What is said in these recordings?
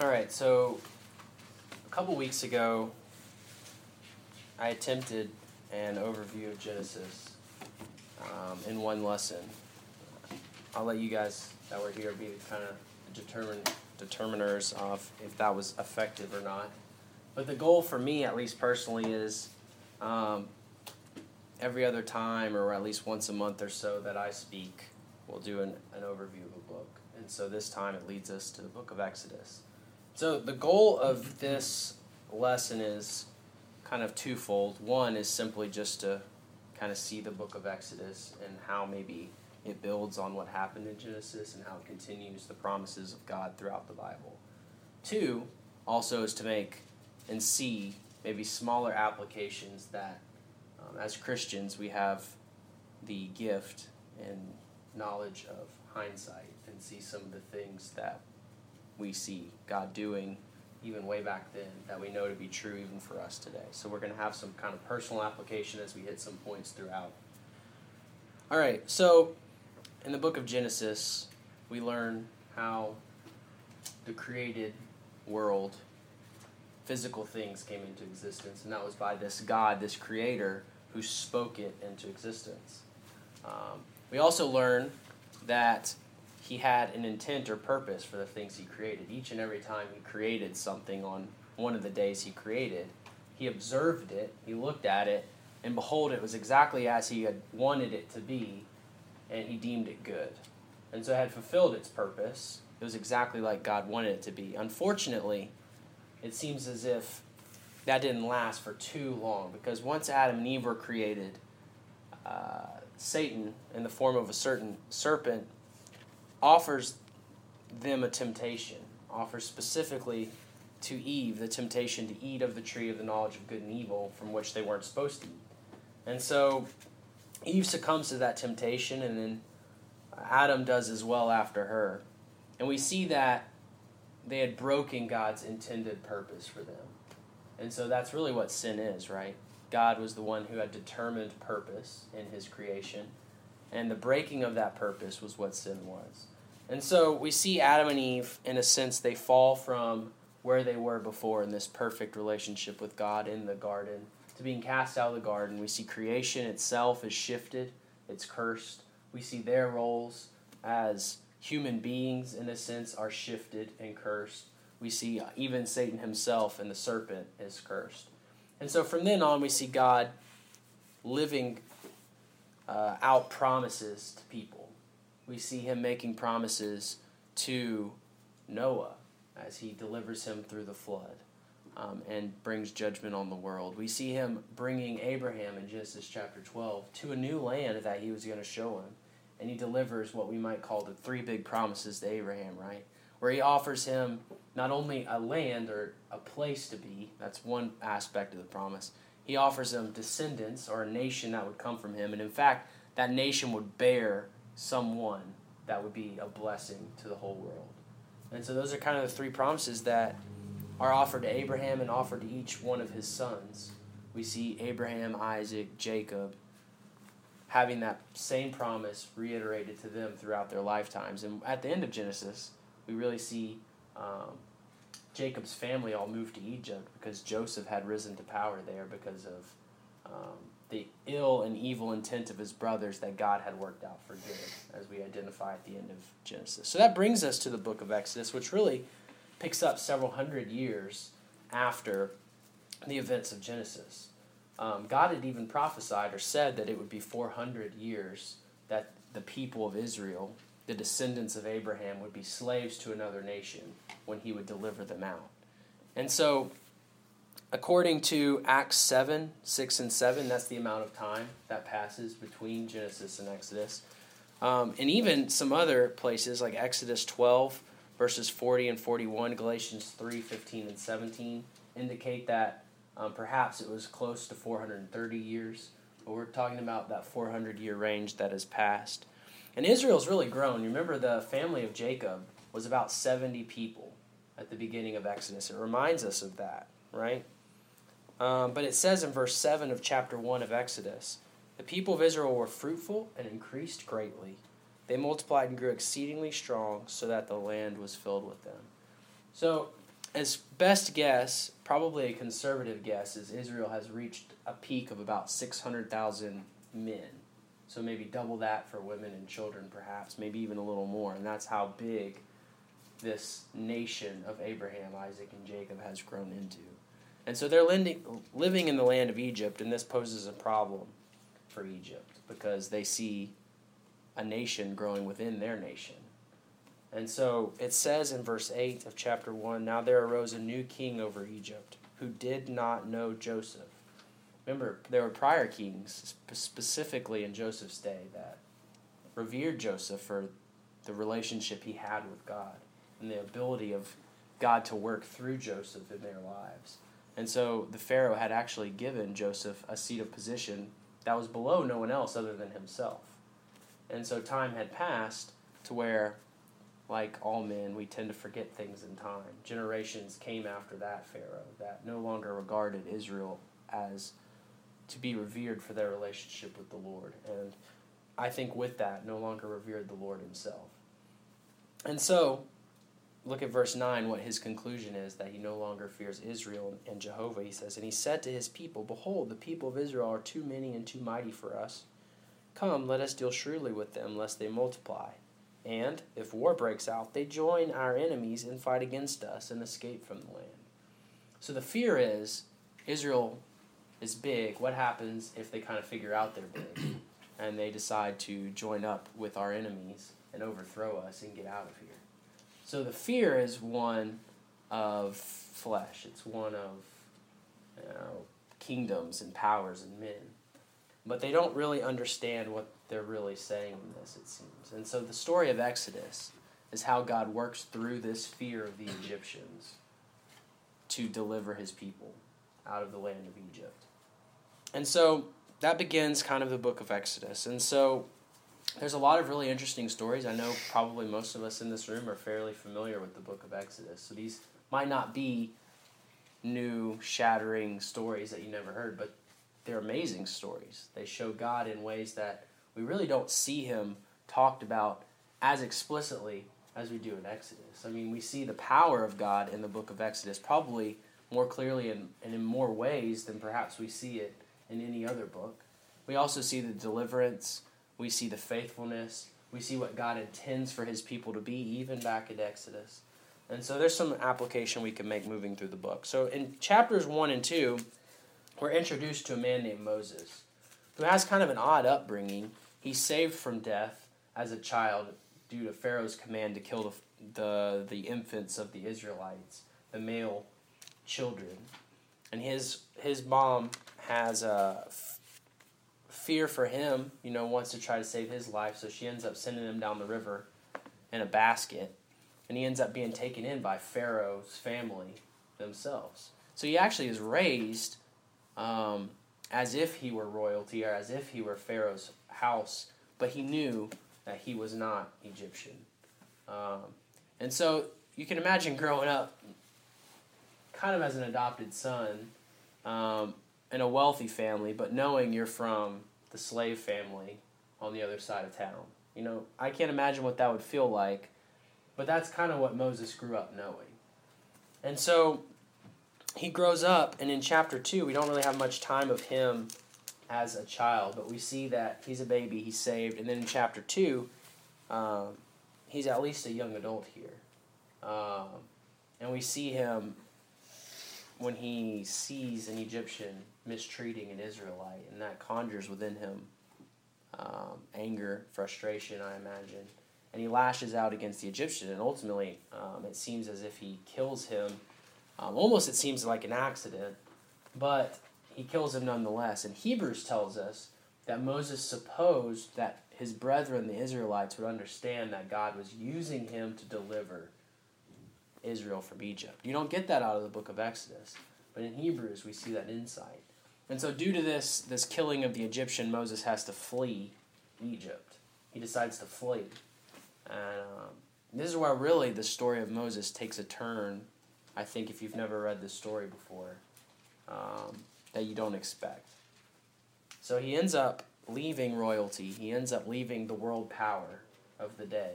All right, so a couple weeks ago, I attempted an overview of Genesis um, in one lesson. I'll let you guys that were here be kind of determine determiners of if that was effective or not. But the goal for me, at least personally, is um, every other time or at least once a month or so that I speak, we'll do an, an overview of a book. And so this time it leads us to the book of Exodus. So the goal of this lesson is kind of twofold. One is simply just to kind of see the book of Exodus and how maybe it builds on what happened in Genesis and how it continues the promises of God throughout the Bible. Two, also is to make and see maybe smaller applications that um, as Christians we have the gift and knowledge of hindsight and see some of the things that we see God doing even way back then that we know to be true even for us today. So we're going to have some kind of personal application as we hit some points throughout. All right, so in the book of Genesis, we learn how the created world, physical things came into existence, and that was by this God, this creator, who spoke it into existence. Um, we also learn that he had an intent or purpose for the things he created. Each and every time he created something on one of the days he created, he observed it, he looked at it, and behold, it was exactly as he had wanted it to be, and he deemed it good. And so it had fulfilled its purpose. It was exactly like God wanted it to be. Unfortunately, it seems as if that didn't last for too long because once Adam and Eve were created, uh, Satan, in the form of a certain serpent, offers them a temptation, offers specifically to Eve the temptation to eat of the tree of the knowledge of good and evil from which they weren't supposed to eat. And so Eve succumbs to that temptation, and then Adam does as well after her. And we see that they had broken God's intended purpose for them. And so that's really what sin is, right? God was the one who had determined purpose in his creation, and the breaking of that purpose was what sin was. And so we see Adam and Eve, in a sense, they fall from where they were before in this perfect relationship with God in the garden to being cast out of the garden. We see creation itself is shifted, it's cursed. We see their roles as human beings, in a sense, are shifted and cursed. We see even Satan himself and the serpent is cursed. And so from then on, we see God living uh, out promises to people we see him making promises to Noah as he delivers him through the flood um, and brings judgment on the world. We see him bringing Abraham in Genesis chapter 12 to a new land that he was going to show him. And he delivers what we might call the three big promises to Abraham, right? Where he offers him not only a land or a place to be, that's one aspect of the promise, he offers him descendants or a nation that would come from him. And in fact, that nation would bear someone that would be a blessing to the whole world. And so those are kind of the three promises that are offered to Abraham and offered to each one of his sons. We see Abraham, Isaac, Jacob having that same promise reiterated to them throughout their lifetimes. And at the end of Genesis, we really see um, Jacob's family all moved to Egypt because Joseph had risen to power there because of um, the ill and evil intent of his brothers that God had worked out for good, as we identify at the end of Genesis. So that brings us to the book of Exodus, which really picks up several hundred years after the events of Genesis. Um, God had even prophesied or said that it would be 400 years that the people of Israel, the descendants of Abraham, would be slaves to another nation when he would deliver them out. And so according to Acts 7, 6, and 7, that's the amount of time that passes between Genesis and Exodus. Um, and even some other places like Exodus 12, verses 40 and 41, Galatians 3, 15, and 17 indicate that um, perhaps it was close to 430 years. But we're talking about that 400 year range that has passed. And Israel's really grown. You remember the family of Jacob was about 70 people at the beginning of Exodus. It reminds us of that, right? Um, but it says in verse 7 of chapter 1 of Exodus the people of Israel were fruitful and increased greatly. They multiplied and grew exceedingly strong, so that the land was filled with them. So as best guess, probably a conservative guess, is Israel has reached a peak of about 600,000 men. So maybe double that for women and children, perhaps, maybe even a little more. And that's how big this nation of Abraham, Isaac, and Jacob has grown into. And so they're living in the land of Egypt, and this poses a problem for Egypt because they see a nation growing within their nation. And so it says in verse 8 of chapter 1 Now there arose a new king over Egypt who did not know Joseph. Remember, there were prior kings, specifically in Joseph's day, that revered Joseph for the relationship he had with God and the ability of God to work through Joseph in their lives. And so the Pharaoh had actually given Joseph a seat of position that was below no one else other than himself. And so time had passed to where like all men, we tend to forget things in time. Generations came after that Pharaoh that no longer regarded Israel as to be revered for their relationship with the Lord. And I think with that, no longer revered the Lord himself. And so, look at verse 9, what his conclusion is that he no longer fears Israel and Jehovah. He says, And he said to his people, Behold, the people of Israel are too many and too mighty for us. Come, let us deal shrewdly with them, lest they multiply. And, if war breaks out, they join our enemies and fight against us and escape from the land. So the fear is Israel is big. What happens if they kind of figure out they're big and they decide to join up with our enemies and overthrow us and get out of here? So the fear is one of flesh, it's one of you know, kingdoms and powers and men. But they don't really understand what they're really saying in this, it seems. And so the story of Exodus is how God works through this fear of the Egyptians to deliver his people out of the land of Egypt. And so that begins kind of the book of Exodus. And so there's a lot of really interesting stories. I know probably most of us in this room are fairly familiar with the book of Exodus. So these might not be new, shattering stories that you never heard, but they're amazing stories. They show God in ways that we really don't see him talked about as explicitly as we do in Exodus. I mean, we see the power of God in the book of Exodus probably more clearly and, and in more ways than perhaps we see it in any other book. We also see the deliverance, we see the faithfulness, we see what God intends for his people to be, even back in Exodus. And so there's some application we can make moving through the book. So in chapters 1 and 2, we're introduced to a man named Moses who has kind of an odd upbringing. He's saved from death as a child due to Pharaoh's command to kill the, the, the infants of the Israelites, the male children. And his, his mom has a f- fear for him, you know, wants to try to save his life, so she ends up sending him down the river in a basket. And he ends up being taken in by Pharaoh's family themselves. So he actually is raised um, as if he were royalty or as if he were Pharaoh's house, but he knew that he was not Egyptian. Um, and so you can imagine growing up kind of as an adopted son um, in a wealthy family, but knowing you're from the slave family on the other side of town. You know, I can't imagine what that would feel like, but that's kind of what Moses grew up knowing. And so he grows up, and in chapter 2, we don't really have much time of him as a child, but we see that he's a baby, he's saved, and then in chapter 2, um, he's at least a young adult here. Um, and we see him when he sees an Egyptian mistreating an Israelite, and that conjures within him um, anger, frustration, I imagine. And he lashes out against the Egyptian, and ultimately, um, it seems as if he kills him um, almost it seems like an accident, but he kills him nonetheless. And Hebrews tells us that Moses supposed that his brethren, the Israelites, would understand that God was using him to deliver Israel from Egypt. You don't get that out of the book of Exodus, but in Hebrews we see that insight. And so, due to this this killing of the Egyptian, Moses has to flee Egypt. He decides to flee, and um, this is where really the story of Moses takes a turn I think if you've never read this story before, um, that you don't expect. So he ends up leaving royalty, he ends up leaving the world power of the day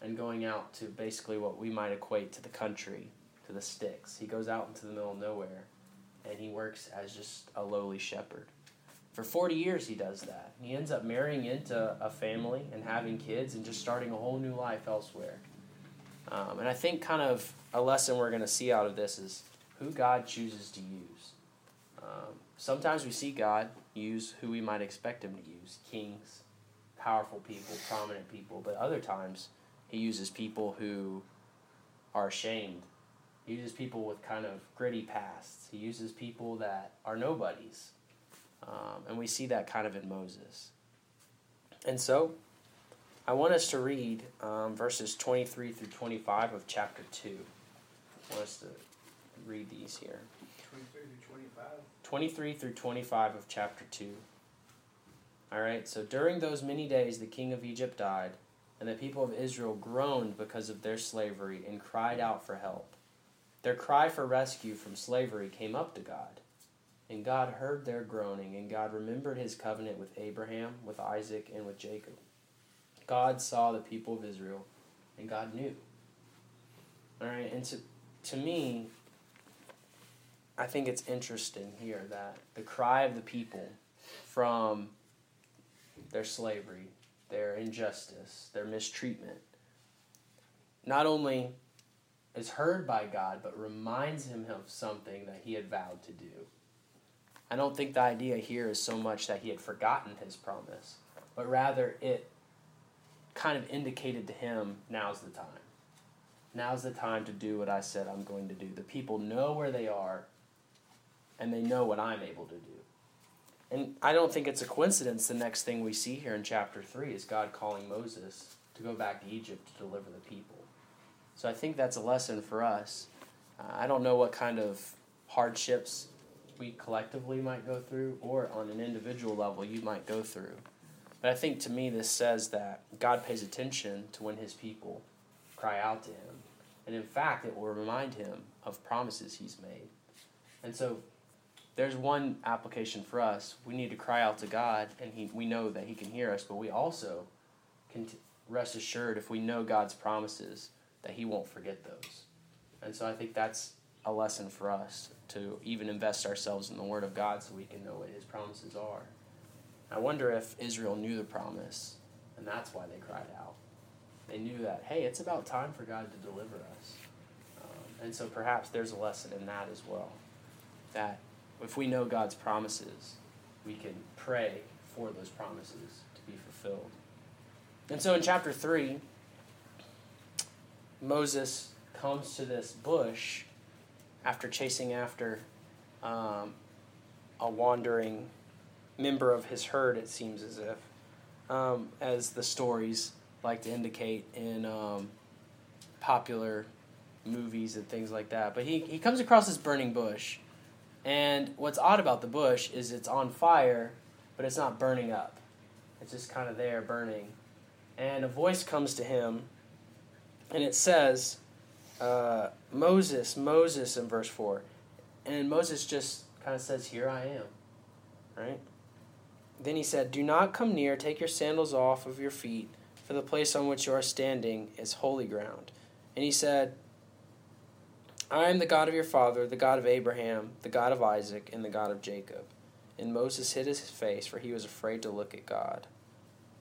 and going out to basically what we might equate to the country, to the sticks. He goes out into the middle of nowhere and he works as just a lowly shepherd. For 40 years, he does that. He ends up marrying into a family and having kids and just starting a whole new life elsewhere. Um, and I think kind of a lesson we're going to see out of this is who God chooses to use. Um, sometimes we see God use who we might expect him to use kings, powerful people, prominent people, but other times he uses people who are ashamed. He uses people with kind of gritty pasts. He uses people that are nobodies. Um, and we see that kind of in Moses. And so, I want us to read um, verses 23 through 25 of chapter 2. I want us to read these here. 23 through 25. 23 through 25 of chapter 2. All right, so during those many days, the king of Egypt died, and the people of Israel groaned because of their slavery and cried out for help. Their cry for rescue from slavery came up to God. And God heard their groaning, and God remembered his covenant with Abraham, with Isaac, and with Jacob. God saw the people of Israel, and God knew. All right, and to, to me, I think it's interesting here that the cry of the people from their slavery, their injustice, their mistreatment, not only is heard by God, but reminds him of something that he had vowed to do. I don't think the idea here is so much that he had forgotten his promise, but rather it kind of indicated to him now's the time. Now's the time to do what I said I'm going to do. The people know where they are, and they know what I'm able to do. And I don't think it's a coincidence the next thing we see here in chapter 3 is God calling Moses to go back to Egypt to deliver the people. So I think that's a lesson for us. Uh, I don't know what kind of hardships we collectively might go through or on an individual level you might go through. But I think to me this says that God pays attention to when his people cry out to him. And in fact, it will remind him of promises he's made. And so there's one application for us. We need to cry out to God, and he, we know that He can hear us, but we also can t- rest assured if we know God's promises that He won't forget those. And so I think that's a lesson for us to even invest ourselves in the Word of God so we can know what His promises are. I wonder if Israel knew the promise, and that's why they cried out. They knew that, hey, it's about time for God to deliver us. Um, and so perhaps there's a lesson in that as well. That if we know God's promises, we can pray for those promises to be fulfilled. And so in chapter 3, Moses comes to this bush after chasing after um, a wandering member of his herd, it seems as if, um, as the stories like to indicate in um, popular movies and things like that. But he, he comes across this burning bush and what's odd about the bush is it's on fire, but it's not burning up. It's just kind of there burning. And a voice comes to him, and it says, uh, Moses, Moses in verse 4. And Moses just kind of says, Here I am. Right? Then he said, Do not come near, take your sandals off of your feet, for the place on which you are standing is holy ground. And he said, I am the God of your father, the God of Abraham, the God of Isaac, and the God of Jacob. And Moses hid his face, for he was afraid to look at God.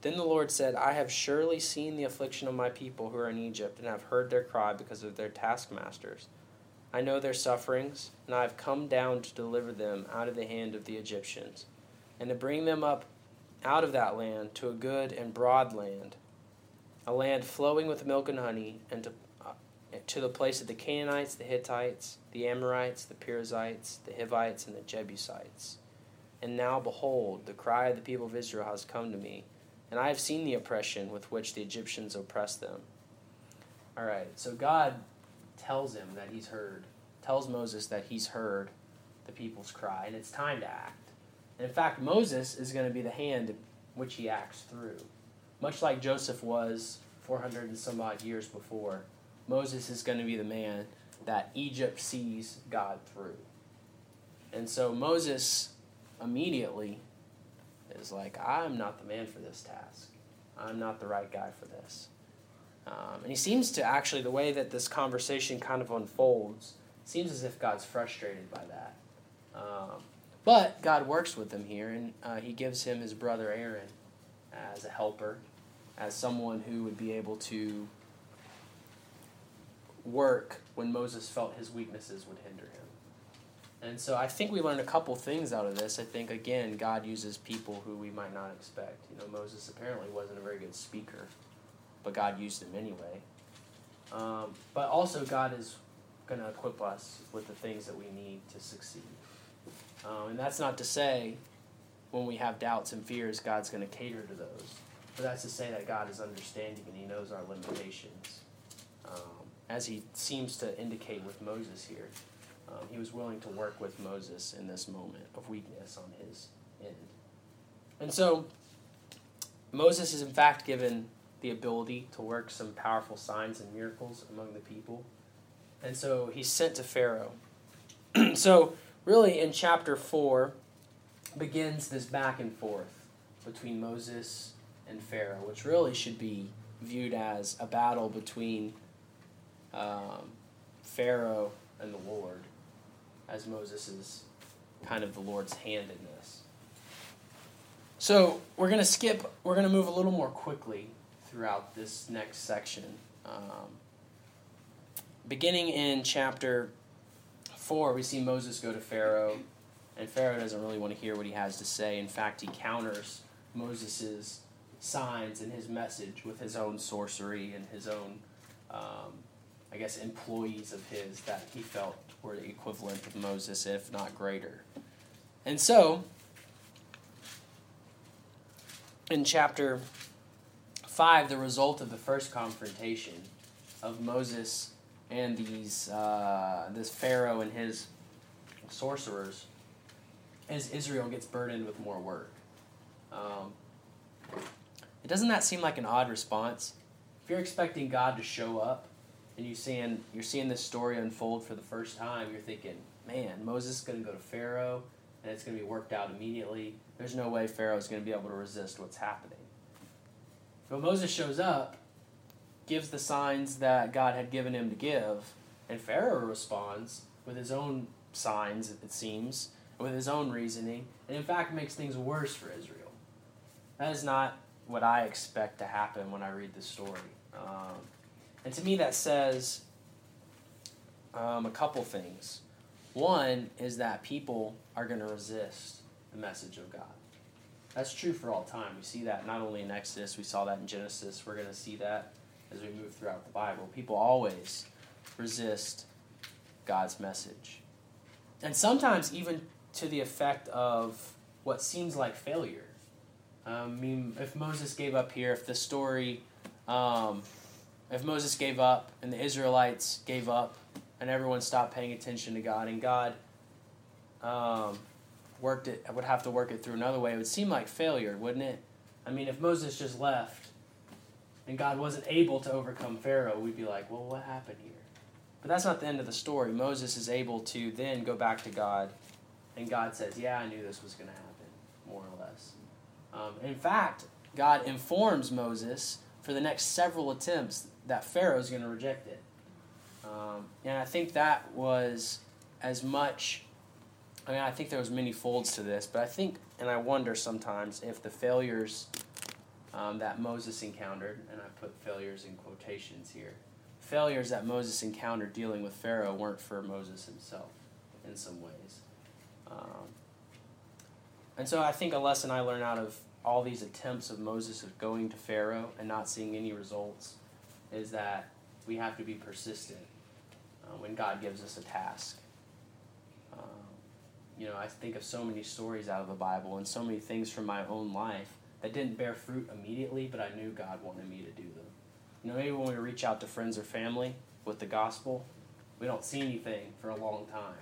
Then the Lord said, I have surely seen the affliction of my people who are in Egypt, and have heard their cry because of their taskmasters. I know their sufferings, and I have come down to deliver them out of the hand of the Egyptians, and to bring them up out of that land to a good and broad land, a land flowing with milk and honey, and to uh, to the place of the Canaanites, the Hittites, the Amorites, the Perizzites, the Hivites, and the Jebusites. And now, behold, the cry of the people of Israel has come to me, and I have seen the oppression with which the Egyptians oppress them. All right, so God tells him that he's heard, tells Moses that he's heard the people's cry, and it's time to act. And in fact, Moses is going to be the hand which he acts through, much like Joseph was 400 and some odd years before. Moses is going to be the man that Egypt sees God through. And so Moses immediately is like, I'm not the man for this task. I'm not the right guy for this. Um, and he seems to actually, the way that this conversation kind of unfolds, seems as if God's frustrated by that. Um, but God works with him here, and uh, he gives him his brother Aaron as a helper, as someone who would be able to work when Moses felt his weaknesses would hinder him. And so I think we learned a couple things out of this. I think, again, God uses people who we might not expect. You know, Moses apparently wasn't a very good speaker, but God used him anyway. Um, but also, God is going to equip us with the things that we need to succeed. Um, and that's not to say when we have doubts and fears, God's going to cater to those. But that's to say that God is understanding and He knows our limitations. Um, as He seems to indicate with Moses here, um, He was willing to work with Moses in this moment of weakness on His end. And so, Moses is in fact given the ability to work some powerful signs and miracles among the people. And so he's sent to Pharaoh. so, really, in chapter 4 begins this back and forth between Moses and Pharaoh, which really should be viewed as a battle between um, Pharaoh and the Lord, as Moses is kind of the Lord's hand in this. So, we're going to skip, we're going to move a little more quickly throughout this next section. Um, beginning in chapter 4, we see Moses go to Pharaoh, and Pharaoh doesn't really want to hear what he has to say. In fact, he counters Moses' signs and his message with his own sorcery and his own, um, I guess, employees of his that he felt were the equivalent of Moses, if not greater. And so, in chapter 5, the result of the first confrontation of Moses and these uh, this Pharaoh and his sorcerers as Israel gets burdened with more work. Um, doesn't that seem like an odd response? If you're expecting God to show up and you seeing you're seeing this story unfold for the first time, you're thinking, man, Moses is going to go to Pharaoh and it's going to be worked out immediately. There's no way Pharaoh is going to be able to resist what's happening. But Moses shows up, gives the signs that God had given him to give, and Pharaoh responds with his own signs, it seems, with his own reasoning, and in fact makes things worse for Israel. That is not what I expect to happen when I read the story. Um, and to me, that says um, a couple things. One is that people are going to resist the message of God. That's true for all time. We see that not only in Exodus, we saw that in Genesis. We're going to see that as we move throughout the Bible. People always resist God's message. And sometimes even to the effect of what seems like failure. Um, I mean, if Moses gave up here, if the story, um, if Moses gave up and the Israelites gave up and everyone stopped paying attention to God and God um, worked it, would have to work it through another way, it would seem like failure, wouldn't it? I mean, if Moses just left and God wasn't able to overcome Pharaoh, we'd be like, well, what happened here? But that's not the end of the story. Moses is able to then go back to God, and God says, yeah, I knew this was going to happen, more or less. Um, in fact, God informs Moses for the next several attempts that Pharaoh is going to reject it. Um, and I think that was as much. I mean, I think there was many folds to this, but I think, and I wonder sometimes if the failures um, that Moses encountered, and I put failures in quotations here, failures that Moses encountered dealing with Pharaoh weren't for Moses himself, in some ways. Um, and so I think a lesson I learned out of all these attempts of Moses of going to Pharaoh and not seeing any results is that we have to be persistent uh, when God gives us a task. Um, you know, I think of so many stories out of the Bible and so many things from my own life that didn't bear fruit immediately, but I knew God wanted me to do them. You know, maybe when we reach out to friends or family with the gospel, we don't see anything for a long time.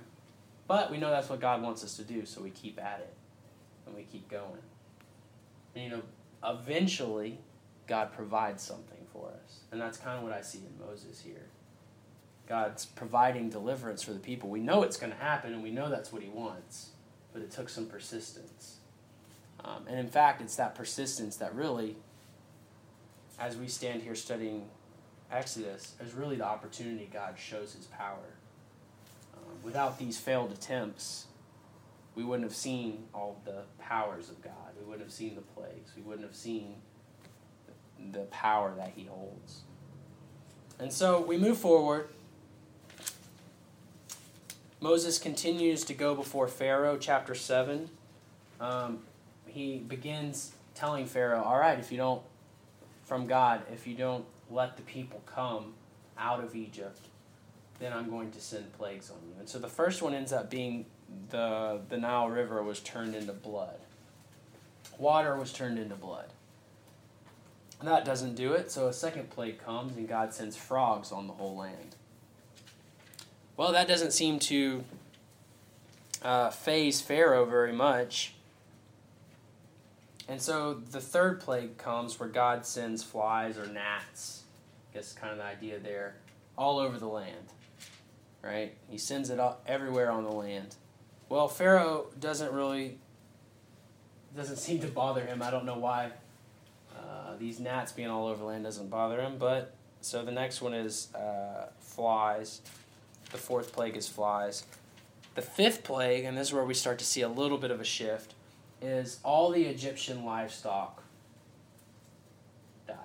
But we know that's what God wants us to do, so we keep at it and we keep going. And, you know, eventually, God provides something for us. And that's kind of what I see in Moses here. God's providing deliverance for the people. We know it's going to happen, and we know that's what He wants, but it took some persistence. Um, and in fact, it's that persistence that really, as we stand here studying Exodus, is really the opportunity God shows His power. Um, without these failed attempts, we wouldn't have seen all the powers of God. We wouldn't have seen the plagues. We wouldn't have seen the power that He holds. And so we move forward. Moses continues to go before Pharaoh, chapter 7. Um, he begins telling Pharaoh, All right, if you don't, from God, if you don't let the people come out of Egypt, then I'm going to send plagues on you. And so the first one ends up being the, the Nile River was turned into blood. Water was turned into blood. That doesn't do it, so a second plague comes and God sends frogs on the whole land. Well, that doesn't seem to uh, faze Pharaoh very much. And so the third plague comes where God sends flies or gnats. I guess kind of the idea there, all over the land. Right? He sends it everywhere on the land. Well, Pharaoh doesn't really doesn't seem to bother him. I don't know why these gnats being all over land doesn't bother him. But so the next one is uh, flies. The fourth plague is flies. The fifth plague, and this is where we start to see a little bit of a shift, is all the Egyptian livestock dies.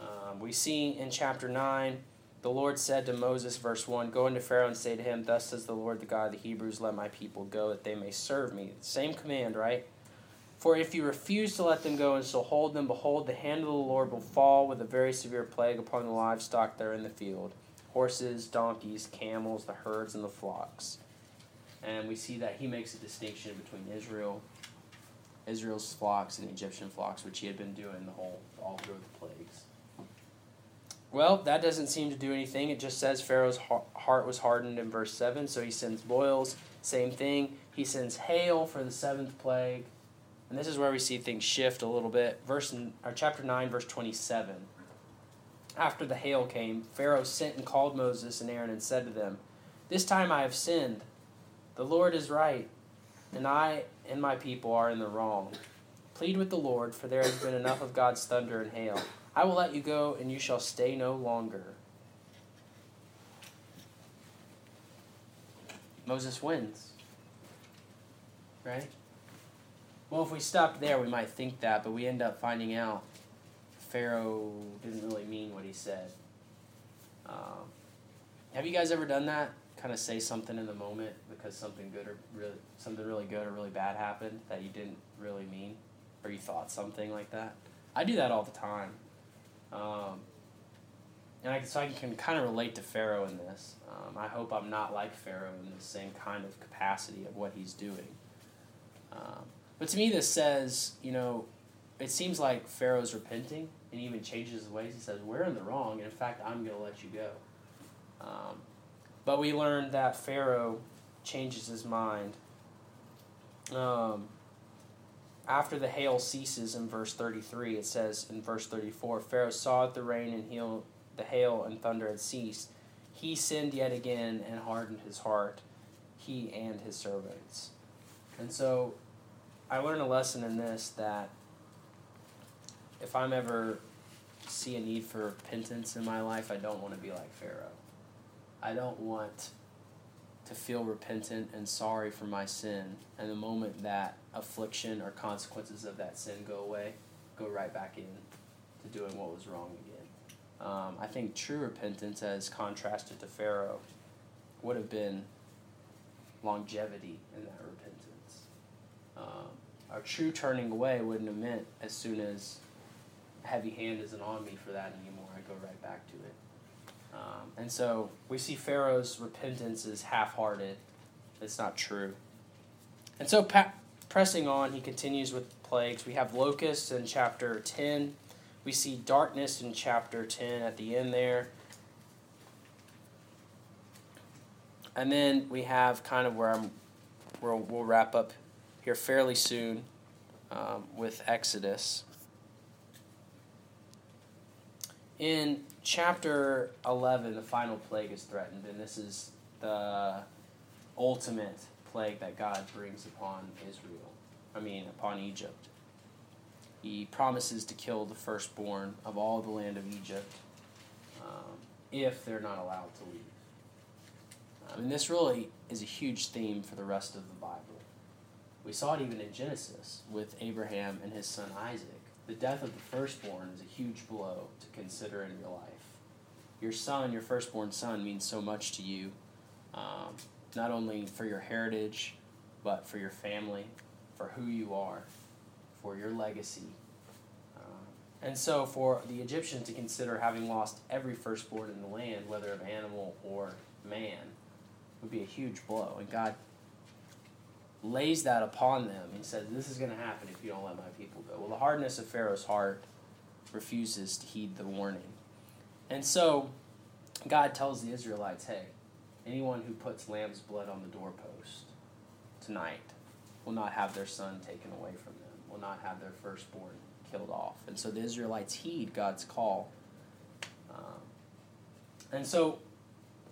Um, we see in chapter 9, the Lord said to Moses, verse 1, Go into Pharaoh and say to him, Thus says the Lord, the God of the Hebrews, let my people go, that they may serve me. Same command, right? For if you refuse to let them go and so hold them, behold, the hand of the Lord will fall with a very severe plague upon the livestock that are in the field horses, donkeys, camels, the herds, and the flocks. And we see that he makes a distinction between Israel, Israel's flocks, and Egyptian flocks, which he had been doing the whole all through the plagues. Well, that doesn't seem to do anything. It just says Pharaoh's heart was hardened in verse 7, so he sends boils. Same thing. He sends hail for the seventh plague. And this is where we see things shift a little bit. Verse or chapter 9, verse 27. After the hail came, Pharaoh sent and called Moses and Aaron and said to them, This time I have sinned. The Lord is right, and I and my people are in the wrong. Plead with the Lord, for there has been enough of God's thunder and hail. I will let you go, and you shall stay no longer. Moses wins. Right? Well, if we stopped there, we might think that, but we end up finding out Pharaoh didn't really mean what he said. Um, have you guys ever done that? Kind of say something in the moment because something good or really something really good or really bad happened that you didn't really mean, or you thought something like that. I do that all the time, um, and I, so I can kind of relate to Pharaoh in this. Um, I hope I'm not like Pharaoh in the same kind of capacity of what he's doing. But to me, this says, you know, it seems like Pharaoh's repenting and even changes his ways. He says, We're in the wrong, and in fact, I'm going to let you go. Um, but we learned that Pharaoh changes his mind. Um, after the hail ceases in verse 33, it says in verse 34 Pharaoh saw that the rain and hail, the hail and thunder had ceased. He sinned yet again and hardened his heart, he and his servants. And so I learned a lesson in this that if I'm ever see a need for repentance in my life, I don't want to be like Pharaoh. I don't want to feel repentant and sorry for my sin, and the moment that affliction or consequences of that sin go away, go right back in to doing what was wrong again. Um, I think true repentance, as contrasted to Pharaoh, would have been longevity in that repentance. Um, our true turning away wouldn't have meant as soon as heavy hand isn't on me for that anymore. I go right back to it. Um, and so we see Pharaoh's repentance is half hearted. It's not true. And so, pa- pressing on, he continues with plagues. We have locusts in chapter 10. We see darkness in chapter 10 at the end there. And then we have kind of where I'm, where we'll wrap up here fairly soon um, with Exodus. In chapter 11, the final plague is threatened, and this is the ultimate plague that God brings upon Israel. I mean, upon Egypt. He promises to kill the firstborn of all the land of Egypt um, if they're not allowed to leave. mean, this really is a huge theme for the rest of the Bible. We saw it even in Genesis with Abraham and his son Isaac. The death of the firstborn is a huge blow to consider in your life. Your son, your firstborn son, means so much to you, um, not only for your heritage, but for your family, for who you are, for your legacy. Um, and so, for the Egyptians to consider having lost every firstborn in the land, whether of animal or man, would be a huge blow. And God lays that upon them and says, This is going to happen if you don't let my people go. Well, the hardness of Pharaoh's heart refuses to heed the warning. And so God tells the Israelites, Hey, anyone who puts lamb's blood on the doorpost tonight will not have their son taken away from them, will not have their firstborn killed off. And so the Israelites heed God's call. Um, and so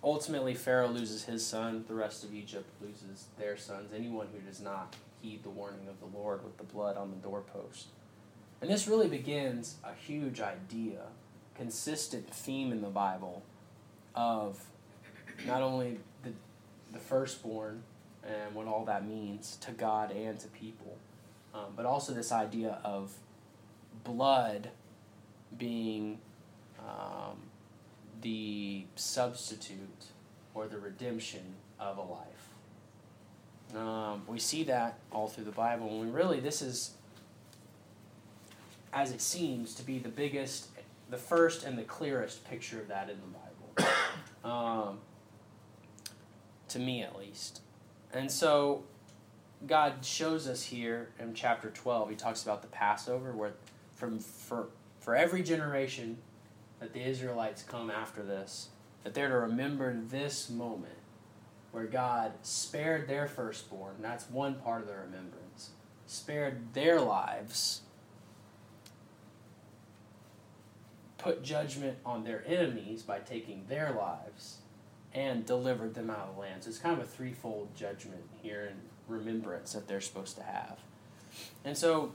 ultimately, Pharaoh loses his son, the rest of Egypt loses their sons, anyone who does not heed the warning of the Lord with the blood on the doorpost. And this really begins a huge idea, consistent theme in the Bible of not only the, the firstborn and what all that means to God and to people, um, but also this idea of blood being um, the substitute or the redemption of a life. Um, we see that all through the Bible, and we really, this is, as it seems, to be the biggest, the first, and the clearest picture of that in the Bible. Um, to me, at least. And so, God shows us here in chapter 12, he talks about the Passover, where from, for, for every generation, that the Israelites come after this, that they're to remember this moment where God spared their firstborn. That's one part of the remembrance. Spared their lives, put judgment on their enemies by taking their lives, and delivered them out of the land. So it's kind of a threefold judgment here in remembrance that they're supposed to have. And so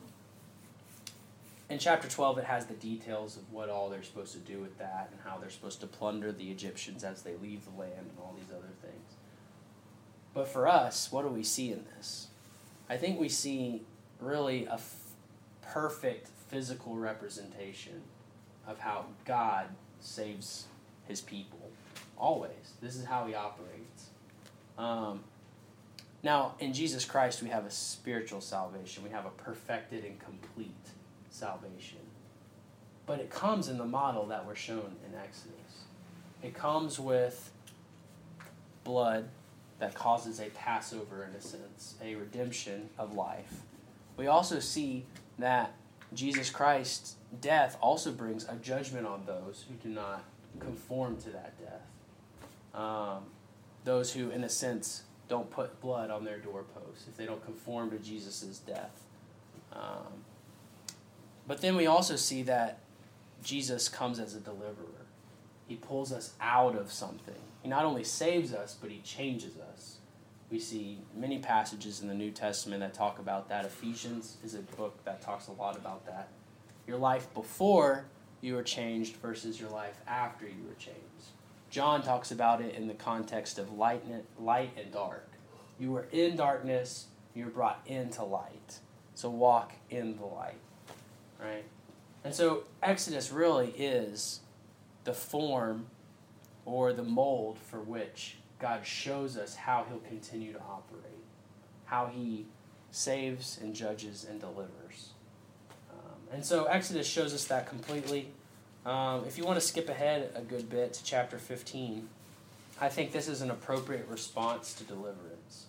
in chapter 12 it has the details of what all they're supposed to do with that and how they're supposed to plunder the egyptians as they leave the land and all these other things. But for us what do we see in this? I think we see really a f- perfect physical representation of how god saves his people always. This is how he operates. Um, now in jesus christ we have a spiritual salvation. We have a perfected and complete salvation. But it comes in the model that we're shown in Exodus. It comes with blood that causes a Passover, in a sense, a redemption of life. We also see that Jesus Christ's death also brings a judgment on those who do not conform to that death. Um, those who, in a sense, don't put blood on their doorposts, if they don't conform to Jesus' death. Um, but then we also see that Jesus comes as a deliverer. He pulls us out of something. He not only saves us, but he changes us. We see many passages in the New Testament that talk about that. Ephesians is a book that talks a lot about that. Your life before you were changed versus your life after you were changed. John talks about it in the context of light and dark. You were in darkness, you were brought into light. So walk in the light right? And so Exodus really is the form or the mold for which God shows us how he'll continue to operate, how he saves and judges and delivers. Um, and so Exodus shows us that completely. Um, if you want to skip ahead a good bit to chapter 15, I think this is an appropriate response to deliverance.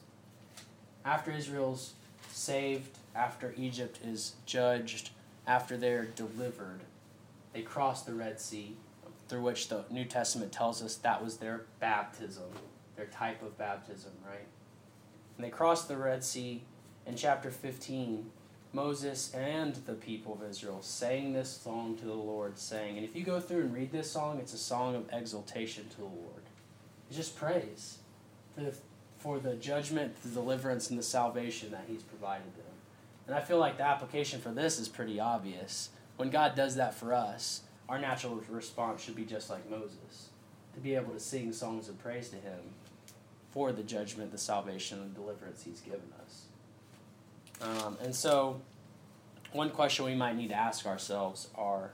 After Israel's saved, after Egypt is judged, after they're delivered, they cross the Red Sea, through which the New Testament tells us that was their baptism, their type of baptism, right? And they cross the Red Sea in chapter 15. Moses and the people of Israel sang this song to the Lord, saying, and if you go through and read this song, it's a song of exaltation to the Lord. It's just praise for the, for the judgment, the deliverance, and the salvation that He's provided them. And I feel like the application for this is pretty obvious. When God does that for us, our natural response should be just like Moses to be able to sing songs of praise to Him for the judgment, the salvation, and deliverance He's given us. Um, and so, one question we might need to ask ourselves are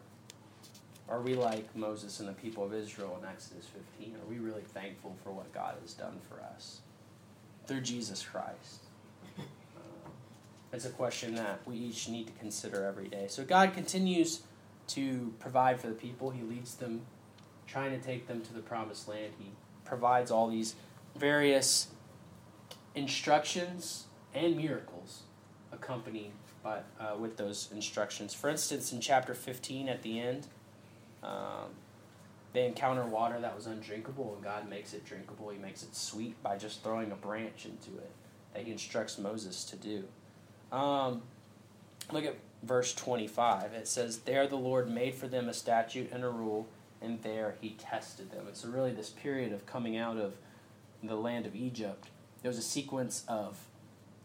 Are we like Moses and the people of Israel in Exodus 15? Are we really thankful for what God has done for us through Jesus Christ? It's a question that we each need to consider every day. So, God continues to provide for the people, He leads them, trying to take them to the promised land. He provides all these various instructions and miracles accompanied by, uh, with those instructions. For instance, in chapter 15 at the end, um, they encounter water that was undrinkable, and God makes it drinkable. He makes it sweet by just throwing a branch into it that He instructs Moses to do. Um, look at verse 25. It says, There the Lord made for them a statute and a rule, and there He tested them. So, really, this period of coming out of the land of Egypt, there was a sequence of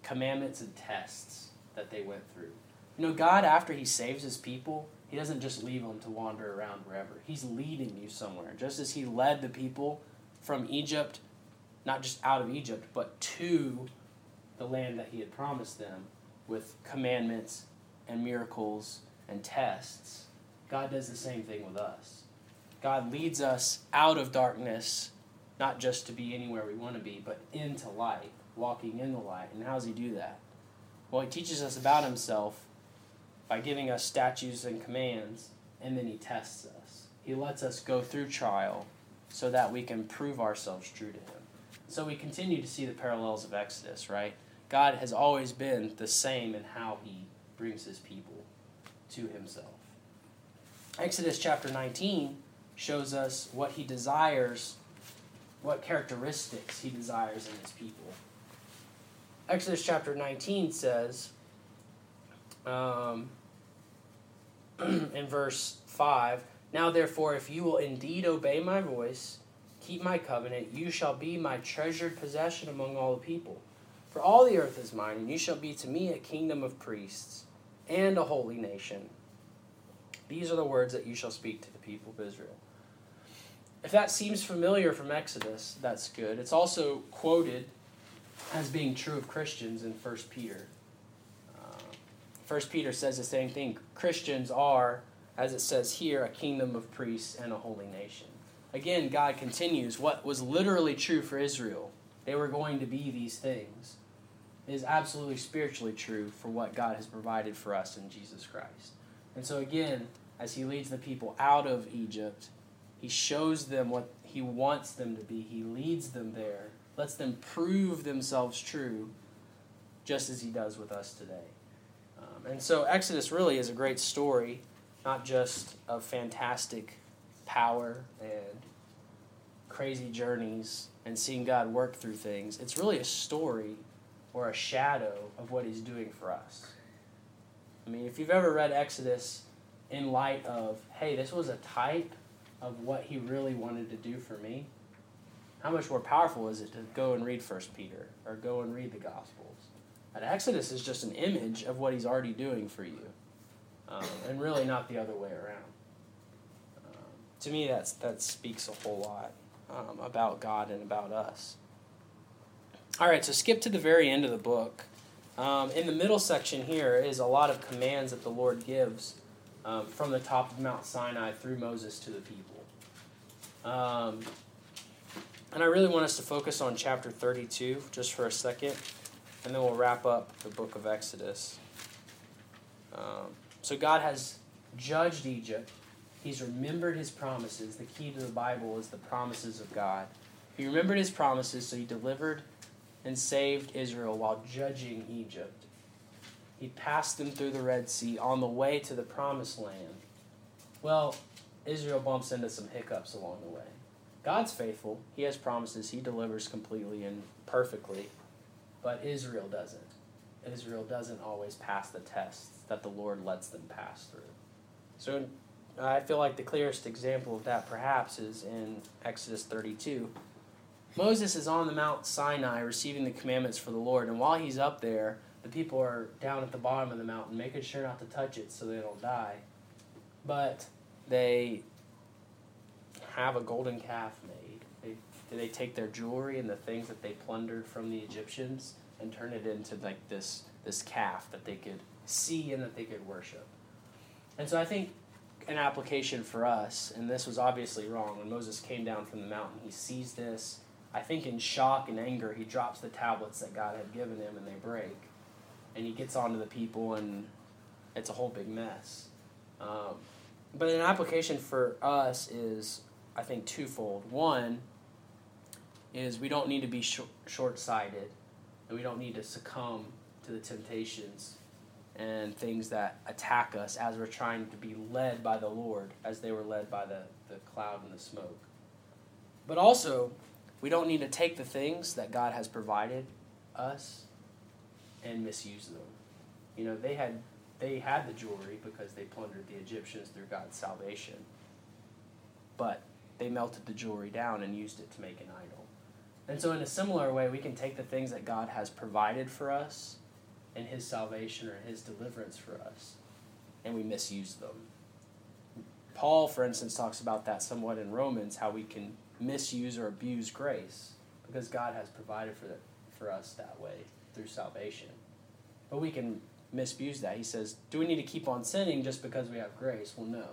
commandments and tests that they went through. You know, God, after He saves His people, He doesn't just leave them to wander around wherever. He's leading you somewhere. Just as He led the people from Egypt, not just out of Egypt, but to the land that He had promised them with commandments and miracles and tests, God does the same thing with us. God leads us out of darkness not just to be anywhere we want to be, but into light, walking in the light. And how does he do that? Well, he teaches us about himself by giving us statutes and commands, and then he tests us. He lets us go through trial so that we can prove ourselves true to him. So we continue to see the parallels of Exodus, right? God has always been the same in how he brings his people to himself. Exodus chapter 19 shows us what he desires what characteristics he desires in his people. Exodus chapter 19 says, um, in verse 5 Now therefore, if you will indeed obey my voice, keep my covenant, you shall be my treasured possession among all the people. For all the earth is mine, and you shall be to me a kingdom of priests and a holy nation. These are the words that you shall speak to the people of Israel. If that seems familiar from Exodus, that's good. It's also quoted as being true of Christians in 1 Peter. Uh, 1 Peter says the same thing. Christians are, as it says here, a kingdom of priests and a holy nation. Again, God continues what was literally true for Israel. They were going to be these things. Is absolutely spiritually true for what God has provided for us in Jesus Christ. And so, again, as He leads the people out of Egypt, he shows them what He wants them to be. He leads them there, lets them prove themselves true, just as He does with us today. Um, and so, Exodus really is a great story, not just of fantastic power and crazy journeys and seeing God work through things. It's really a story or a shadow of what He's doing for us. I mean, if you've ever read Exodus in light of, hey, this was a type of what he really wanted to do for me, how much more powerful is it to go and read First Peter or go and read the Gospels? And Exodus is just an image of what he's already doing for you, um, and really not the other way around. Um, to me, that's that speaks a whole lot um, about God and about us. All right, so skip to the very end of the book. Um, in the middle section here is a lot of commands that the Lord gives um, from the top of Mount Sinai through Moses to the people. Um, and I really want us to focus on chapter 32 just for a second, and then we'll wrap up the book of Exodus. Um, so God has judged Egypt. He's remembered his promises. The key to the Bible is the promises of God. He remembered his promises, so he delivered and saved Israel while judging Egypt. He passed them through the Red Sea on the way to the promised land. Well, Israel bumps into some hiccups along the way. God's faithful. He has promises. He delivers completely and perfectly. But Israel doesn't. Israel doesn't always pass the tests that the Lord lets them pass through. So I feel like the clearest example of that perhaps is in Exodus 32. Moses is on the Mount Sinai receiving the commandments for the Lord, and while he's up there, the people are down at the bottom of the mountain, making sure not to touch it so they don't die. But they have a golden calf made. They they take their jewelry and the things that they plundered from the Egyptians and turn it into like this this calf that they could see and that they could worship. And so I think an application for us, and this was obviously wrong when Moses came down from the mountain, he sees this. I think in shock and anger, he drops the tablets that God had given him and they break. And he gets onto the people and it's a whole big mess. Um, but an application for us is, I think, twofold. One is we don't need to be sh- short sighted and we don't need to succumb to the temptations and things that attack us as we're trying to be led by the Lord, as they were led by the, the cloud and the smoke. But also, we don't need to take the things that God has provided us and misuse them. You know, they had they had the jewelry because they plundered the Egyptians through God's salvation. But they melted the jewelry down and used it to make an idol. And so in a similar way, we can take the things that God has provided for us in his salvation or his deliverance for us, and we misuse them. Paul, for instance, talks about that somewhat in Romans, how we can misuse or abuse grace because God has provided for, the, for us that way through salvation. But we can misuse that. He says, Do we need to keep on sinning just because we have grace? Well, no.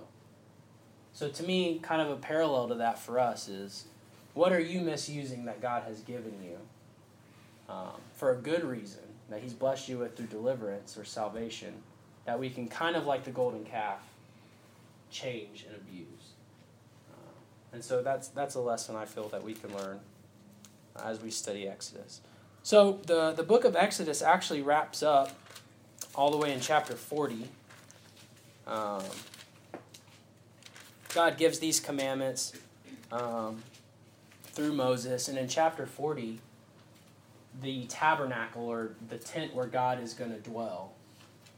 So, to me, kind of a parallel to that for us is what are you misusing that God has given you um, for a good reason? that He's blessed you with through deliverance or salvation, that we can kind of like the golden calf change and abuse. And so that's that's a lesson I feel that we can learn as we study Exodus. So the the book of Exodus actually wraps up all the way in chapter forty. Um, God gives these commandments um, through Moses, and in chapter forty the tabernacle or the tent where God is going to dwell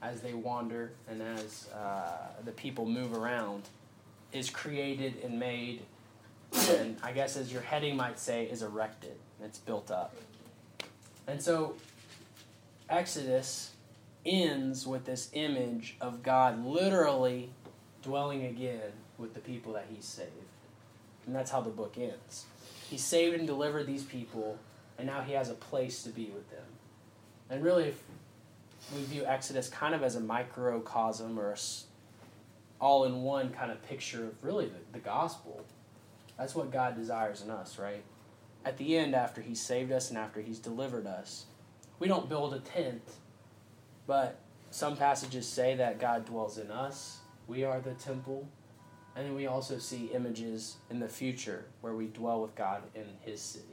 as they wander and as uh, the people move around is created and made, and I guess as your heading might say, is erected. It's built up. And so Exodus ends with this image of God literally dwelling again with the people that he saved. And that's how the book ends. He saved and delivered these people and now he has a place to be with them. And really, if we view Exodus kind of as a microcosm or a all in one kind of picture of really the, the gospel, that's what God desires in us, right? At the end, after He's saved us and after He's delivered us, we don't build a tent, but some passages say that God dwells in us. We are the temple. And we also see images in the future where we dwell with God in His city.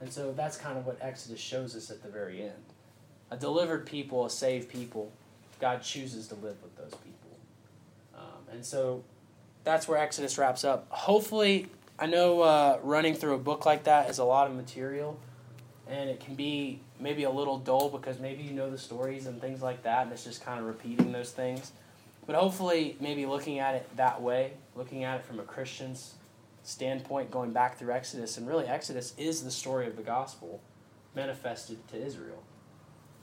And so that's kind of what Exodus shows us at the very end. A delivered people, a saved people, God chooses to live with those people. Um, and so that's where Exodus wraps up. Hopefully, I know uh, running through a book like that is a lot of material, and it can be maybe a little dull because maybe you know the stories and things like that, and it's just kind of repeating those things. But hopefully, maybe looking at it that way, looking at it from a Christian's standpoint going back through Exodus, and really Exodus is the story of the gospel manifested to Israel.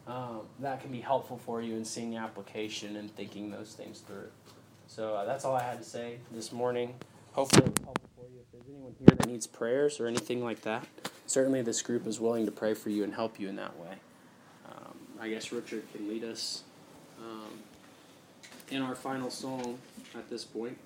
Um, that can be helpful for you in seeing the application and thinking those things through. So uh, that's all I had to say this morning. Hopefully, helpful for you. If there's anyone here that needs prayers or anything like that, certainly this group is willing to pray for you and help you in that way. Um, I guess Richard can lead us um, in our final song at this point.